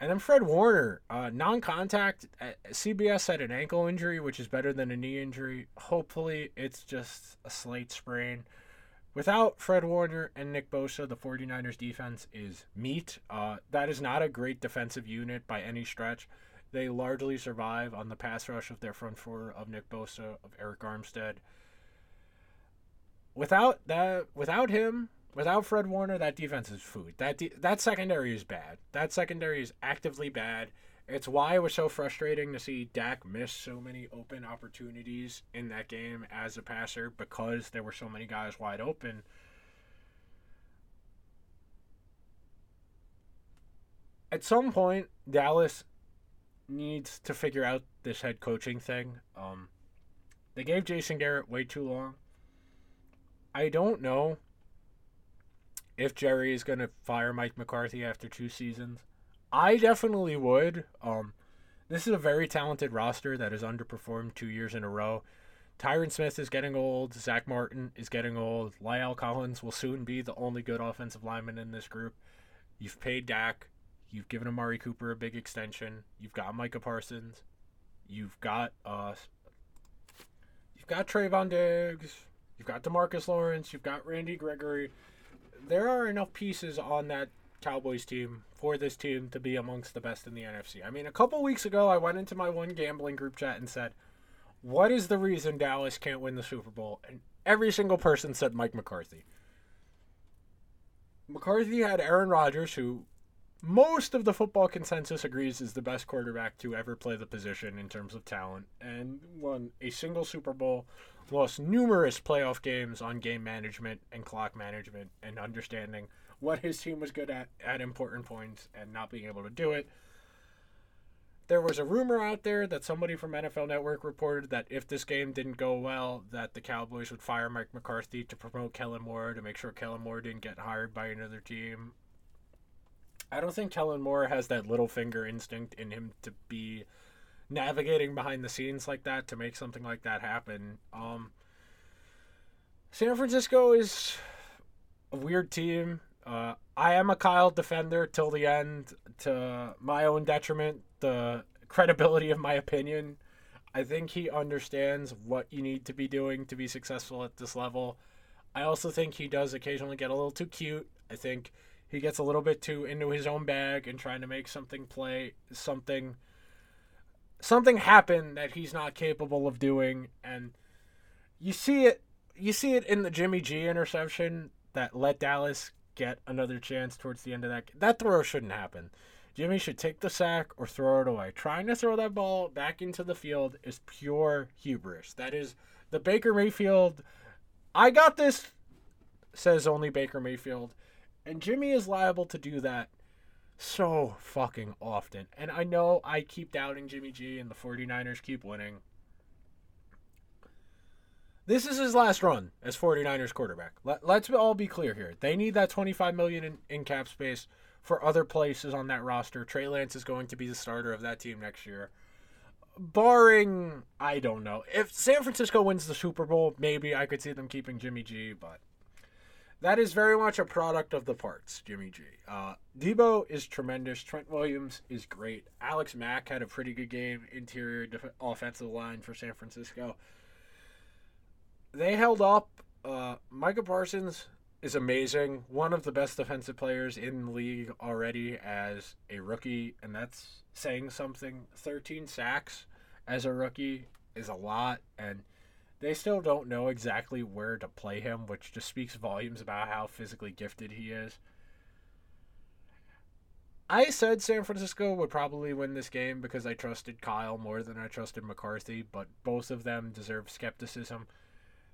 And then Fred Warner, uh, non-contact. Uh, CBS had an ankle injury, which is better than a knee injury. Hopefully, it's just a slight sprain. Without Fred Warner and Nick Bosa, the 49ers defense is meat. Uh, that is not a great defensive unit by any stretch. They largely survive on the pass rush of their front four of Nick Bosa, of Arik Armstead. Without that, without him, Without Fred Warner, that defense is food. That de- that secondary is bad. That secondary is actively bad. It's why it was so frustrating to see Dak miss so many open opportunities in that game as a passer because there were so many guys wide open. At some point, Dallas needs to figure out this head coaching thing. Um, they gave Jason Garrett way too long. I don't know if Jerry is going to fire Mike McCarthy after two seasons. I definitely would. Um, this is a very talented roster that has underperformed two years in a row. Tyron Smith is getting old. Zack Martin is getting old. La'el Collins will soon be the only good offensive lineman in this group. You've paid Dak. You've given Amari Cooper a big extension. You've got Micah Parsons. You've got uh, you've got Trevon Diggs. You've got Demarcus Lawrence. You've got Randy Gregory. There are enough pieces on that Cowboys team for this team to be amongst the best in the NFC. I mean, a couple weeks ago, I went into my one gambling group chat and said, "What is the reason Dallas can't win the Super Bowl?" And every single person said Mike McCarthy. McCarthy had Aaron Rodgers, who most of the football consensus agrees is the best quarterback to ever play the position in terms of talent, and won a single Super Bowl, lost numerous playoff games on game management and clock management and understanding what his team was good at at important points and not being able to do it. There was a rumor out there that somebody from NFL Network reported that if this game didn't go well, that the Cowboys would fire Mike McCarthy to promote Kellen Moore to make sure Kellen Moore didn't get hired by another team. I don't think Kellen Moore has that little finger instinct in him to be navigating behind the scenes like that to make something like that happen. Um, San Francisco is a weird team. Uh, I am a Kyle defender till the end, to my own detriment, the credibility of my opinion. I think he understands what you need to be doing to be successful at this level. I also think he does occasionally get a little too cute. I think he gets a little bit too into his own bag and trying to make something play something something happen that he's not capable of doing and you see it you see it in the Jimmy G interception that let Dallas get another chance towards the end of that that throw shouldn't happen. Jimmy should take the sack or throw it away. Trying to throw that ball back into the field is pure hubris. That is the Baker Mayfield I got this says only Baker Mayfield and Jimmy is liable to do that so fucking often. And I know I keep doubting Jimmy G and the 49ers keep winning. This is his last run as 49ers quarterback. Let, let's all be clear here. They need that 25 million in, in cap space for other places on that roster. Trey Lance is going to be the starter of that team next year. Barring, I don't know. If San Francisco wins the Super Bowl, maybe I could see them keeping Jimmy G, but that is very much a product of the parts, Jimmy G. Uh, Deebo is tremendous. Trent Williams is great. Alex Mack had a pretty good game, interior def- offensive line for San Francisco. They held up. Uh, Micah Parsons is amazing. One of the best defensive players in the league already as a rookie, and that's saying something. 13 sacks as a rookie is a lot, and they still don't know exactly where to play him, which just speaks volumes about how physically gifted he is. I said San Francisco would probably win this game because I trusted Kyle more than I trusted McCarthy, but both of them deserve skepticism.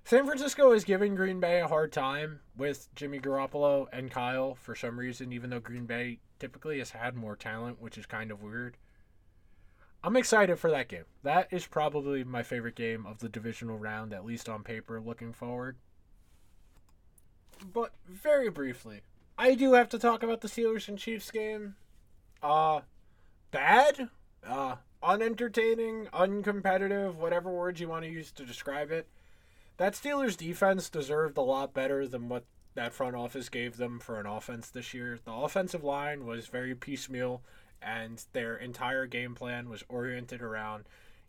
San Francisco is giving Green Bay a hard time with Jimmy Garoppolo and Kyle for some reason, even though Green Bay typically has had more talent, which is kind of weird. I'm excited for that game. That is probably my favorite game of the divisional round, at least on paper, looking forward. But very briefly, I do have to talk about the Steelers and Chiefs game. Uh, bad, uh, unentertaining, uncompetitive, whatever words you want to use to describe it. That Steelers defense deserved a lot better than what that front office gave them for an offense this year. The offensive line was very piecemeal and their entire game plan was oriented around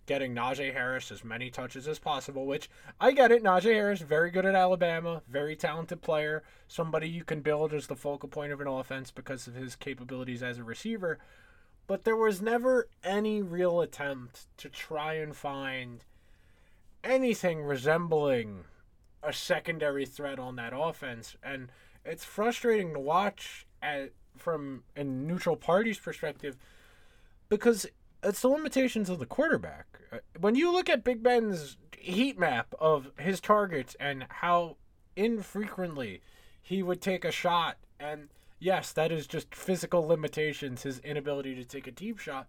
getting Najee Harris as many touches as possible, which I get it. Najee Harris, very good at Alabama, very talented player, somebody you can build as the focal point of an offense because of his capabilities as a receiver. But there was never any real attempt to try and find anything resembling a secondary threat on that offense. And it's frustrating to watch at, from a neutral party's perspective because it's the limitations of the quarterback. Uh, when you look at Big Ben's heat map of his targets and how infrequently he would take a shot, and yes, that is just physical limitations, his inability to take a deep shot.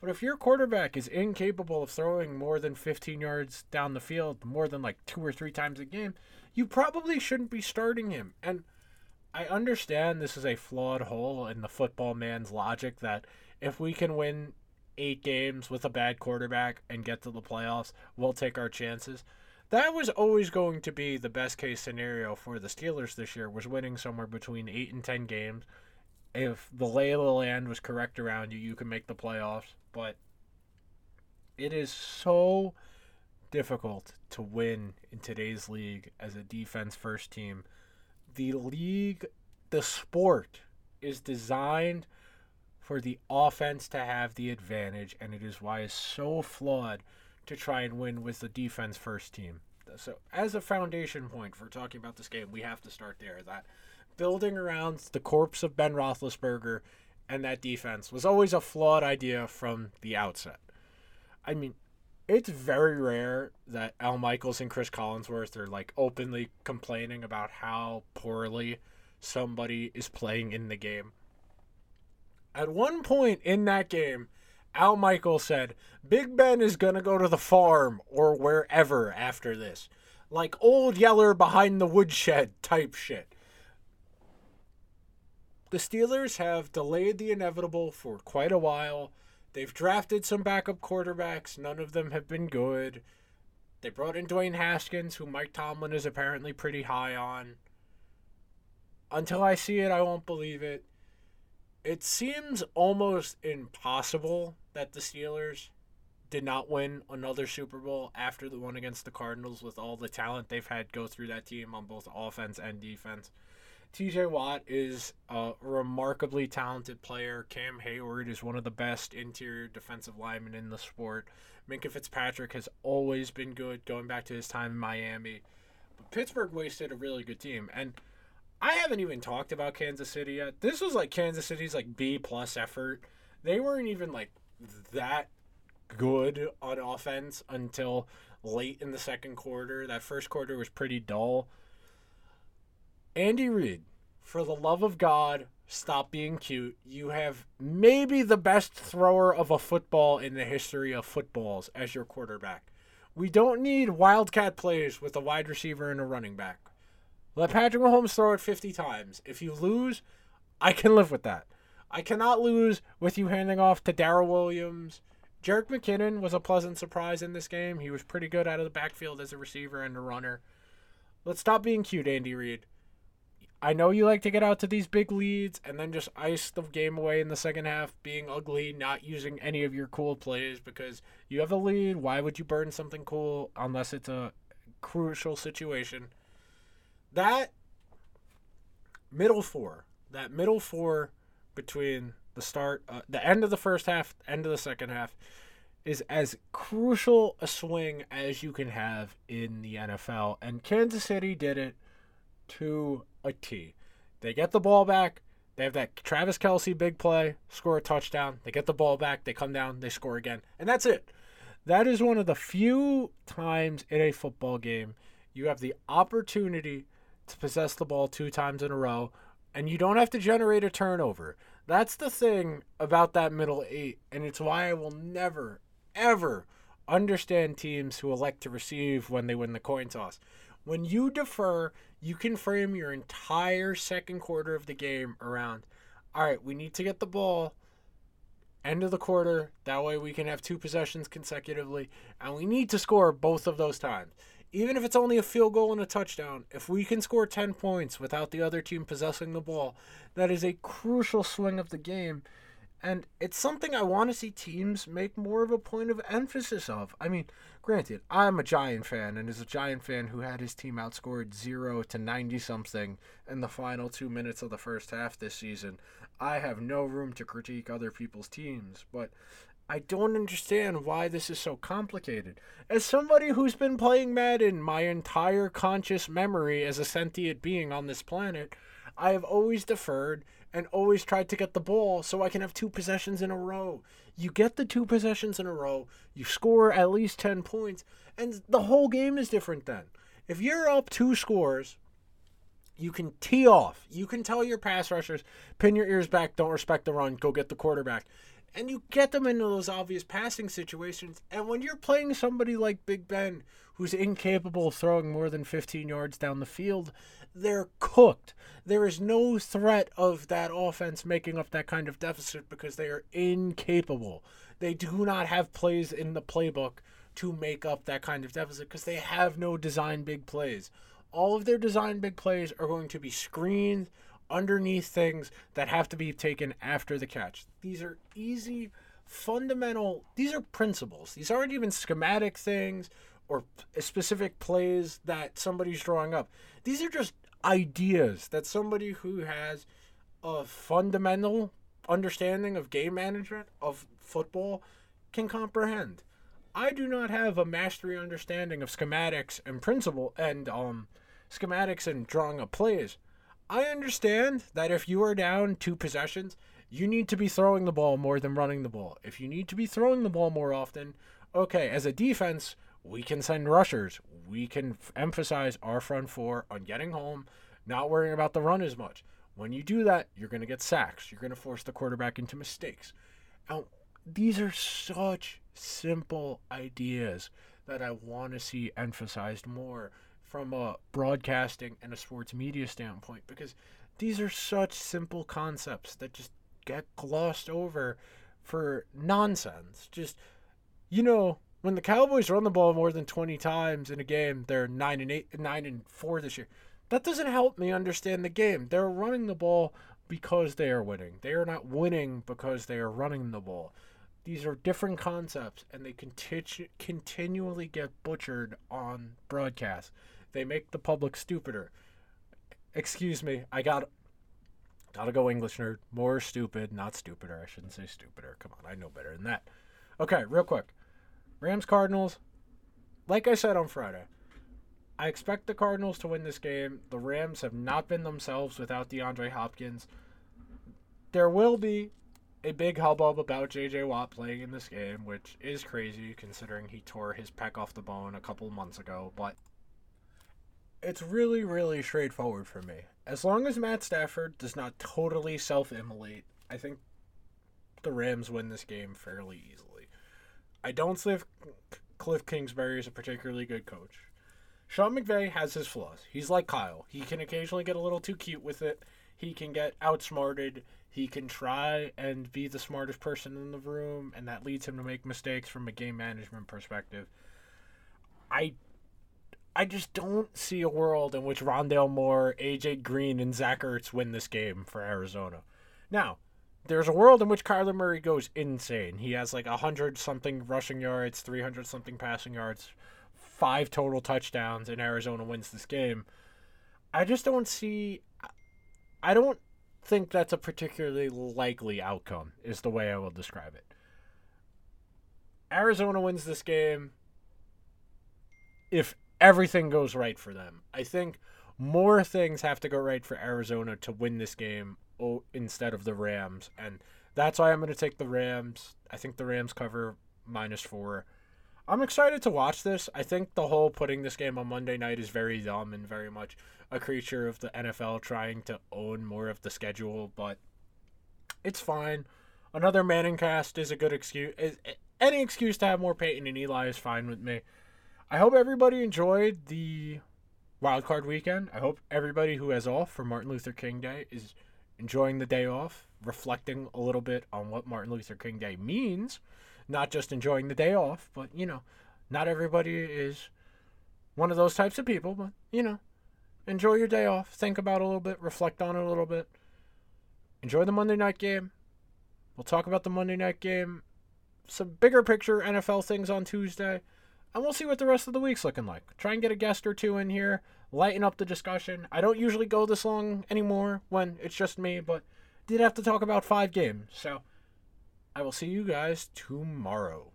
But if your quarterback is incapable of throwing more than 15 yards down the field, more than like two or three times a game, you probably shouldn't be starting him. And I understand this is a flawed hole in the football man's logic that if we can win eight games with a bad quarterback and get to the playoffs, we'll take our chances. That was always going to be the best case scenario for the Steelers this year was winning somewhere between 8 and 10 games. If the lay of the land was correct around you, you can make the playoffs, but it is so difficult to win in today's league as a defense first team. The league, the sport is designed for the offense to have the advantage, and it is why it's so flawed to try and win with the defense first team. So, as a foundation point for talking about this game, we have to start there. That building around the corpse of Ben Roethlisberger and that defense was always a flawed idea from the outset. I mean, it's very rare that Al Michaels and Chris Collinsworth are like openly complaining about how poorly somebody is playing in the game. At one point in that game, Al Michaels said, Big Ben is going to go to the farm or wherever after this. Like old Yeller behind the woodshed type shit. The Steelers have delayed the inevitable for quite a while. They've drafted some backup quarterbacks. None of them have been good. They brought in Dwayne Haskins, who Mike Tomlin is apparently pretty high on. Until I see it, I won't believe it it seems almost impossible that the Steelers did not win another Super Bowl after the one against the Cardinals with all the talent they've had go through that team on both offense and defense. TJ Watt is a remarkably talented player. Cam Heyward is one of the best interior defensive linemen in the sport. Minkah Fitzpatrick has always been good going back to his time in Miami. But Pittsburgh wasted a really good team. And I haven't even talked about Kansas City yet. This was like Kansas City's like B plus effort. They weren't even like that good on offense until late in the second quarter. That first quarter was pretty dull. Andy Reid, for the love of God, stop being cute. You have maybe the best thrower of a football in the history of footballs as your quarterback. We don't need wildcat plays with a wide receiver and a running back. Let Patrick Mahomes throw it 50 times. If you lose, I can live with that. I cannot lose with you handing off to Darrel Williams. Jerick McKinnon was a pleasant surprise in this game. He was pretty good out of the backfield as a receiver and a runner. Let's stop being cute, Andy Reid. I know you like to get out to these big leads and then just ice the game away in the second half, being ugly, not using any of your cool plays because you have a lead. Why would you burn something cool unless it's a crucial situation? that middle four, that middle four between the start, uh, the end of the first half, end of the second half, is as crucial a swing as you can have in the NFL. And Kansas City did it to a T. They get the ball back. They have that Travis Kelce big play, score a touchdown. They get the ball back. They come down. They score again. And that's it. That is one of the few times in a football game you have the opportunity to possess the ball two times in a row, and you don't have to generate a turnover. That's the thing about that middle eight, and it's why I will never, ever understand teams who elect to receive when they win the coin toss. When you defer, you can frame your entire second quarter of the game around, all right, we need to get the ball end of the quarter. That way we can have two possessions consecutively, and we need to score both of those times even if it's only a field goal and a touchdown, if we can score 10 points without the other team possessing the ball, that is a crucial swing of the game. And it's something I want to see teams make more of a point of emphasis of. I mean, granted, I'm a Giant fan, and as a Giant fan who had his team outscored 0 to 90 something in the final two minutes of the first half this season, I have no room to critique other people's teams. But I don't understand why this is so complicated. As somebody who's been playing Madden my entire conscious memory as a sentient being on this planet, I have always deferred and always tried to get the ball so I can have two possessions in a row. You get the two possessions in a row, you score at least 10 points, and the whole game is different then. If you're up two scores, you can tee off. You can tell your pass rushers, pin your ears back, don't respect the run, go get the quarterback. And you get them into those obvious passing situations. And when you're playing somebody like Big Ben, who's incapable of throwing more than 15 yards down the field, they're cooked. There is no threat of that offense making up that kind of deficit because they are incapable. They do not have plays in the playbook to make up that kind of deficit because they have no design big plays. All of their design big plays are going to be screened underneath things that have to be taken after the catch. These are easy, fundamental, these are principles. These aren't even schematic things or specific plays that somebody's drawing up. These are just ideas that somebody who has a fundamental understanding of game management of football can comprehend. I do not have a mastery understanding of schematics and principle and um schematics and drawing up plays. I understand that if you are down two possessions, you need to be throwing the ball more than running the ball. If you need to be throwing the ball more often, okay, as a defense, we can send rushers. We can f- emphasize our front four on getting home, not worrying about the run as much. When you do that, you're going to get sacks. You're going to force the quarterback into mistakes. Now, these are such simple ideas that I want to see emphasized more from a broadcasting and a sports media standpoint because these are such simple concepts that just get glossed over for nonsense. Just you know, when the Cowboys run the ball more than 20 times in a game, they're 9 and 8 9 and 4 this year. That doesn't help me understand the game. They're running the ball because they are winning. They are not winning because they are running the ball. These are different concepts and they continu- continually get butchered on broadcast. They make the public stupider. Excuse me, I got gotta go English nerd. More stupid, not stupider. I shouldn't say stupider. Come on, I know better than that. Okay, real quick. Rams Cardinals. Like I said on Friday, I expect the Cardinals to win this game. The Rams have not been themselves without DeAndre Hopkins. There will be a big hubbub about JJ Watt playing in this game, which is crazy considering he tore his pec off the bone a couple months ago, but it's really, really straightforward for me. As long as Matt Stafford does not totally self immolate, I think the Rams win this game fairly easily. I don't think Cliff Kingsbury is a particularly good coach. Sean McVay has his flaws. He's like Kyle. He can occasionally get a little too cute with it. He can get outsmarted. He can try and be the smartest person in the room, and that leads him to make mistakes from a game management perspective. I I just don't see a world in which Rondale Moore, AJ Green, and Zach Ertz win this game for Arizona. Now, there's a world in which Kyler Murray goes insane. He has like 100 something rushing yards, 300 something passing yards, five total touchdowns, and Arizona wins this game. I just don't see. I don't think that's a particularly likely outcome, is the way I will describe it. Arizona wins this game if everything goes right for them. I think more things have to go right for Arizona to win this game instead of the Rams. And that's why I'm going to take the Rams. I think the Rams cover minus four. I'm excited to watch this. I think the whole putting this game on Monday night is very dumb and very much a creature of the NFL trying to own more of the schedule, but it's fine. Another Manning cast is a good excuse. Any excuse to have more Peyton and Eli is fine with me. I hope everybody enjoyed the wild card weekend. I hope everybody who has off for Martin Luther King Day is enjoying the day off, reflecting a little bit on what Martin Luther King Day means, not just enjoying the day off, but you know, not everybody is one of those types of people, but you know, enjoy your day off, think about a little bit, reflect on it a little bit. Enjoy the Monday night game. We'll talk about the Monday night game, some bigger picture NFL things on Tuesday and we'll see what the rest of the week's looking like. Try and get a guest or two in here, lighten up the discussion. I don't usually go this long anymore when it's just me, but did have to talk about five games. So I will see you guys tomorrow.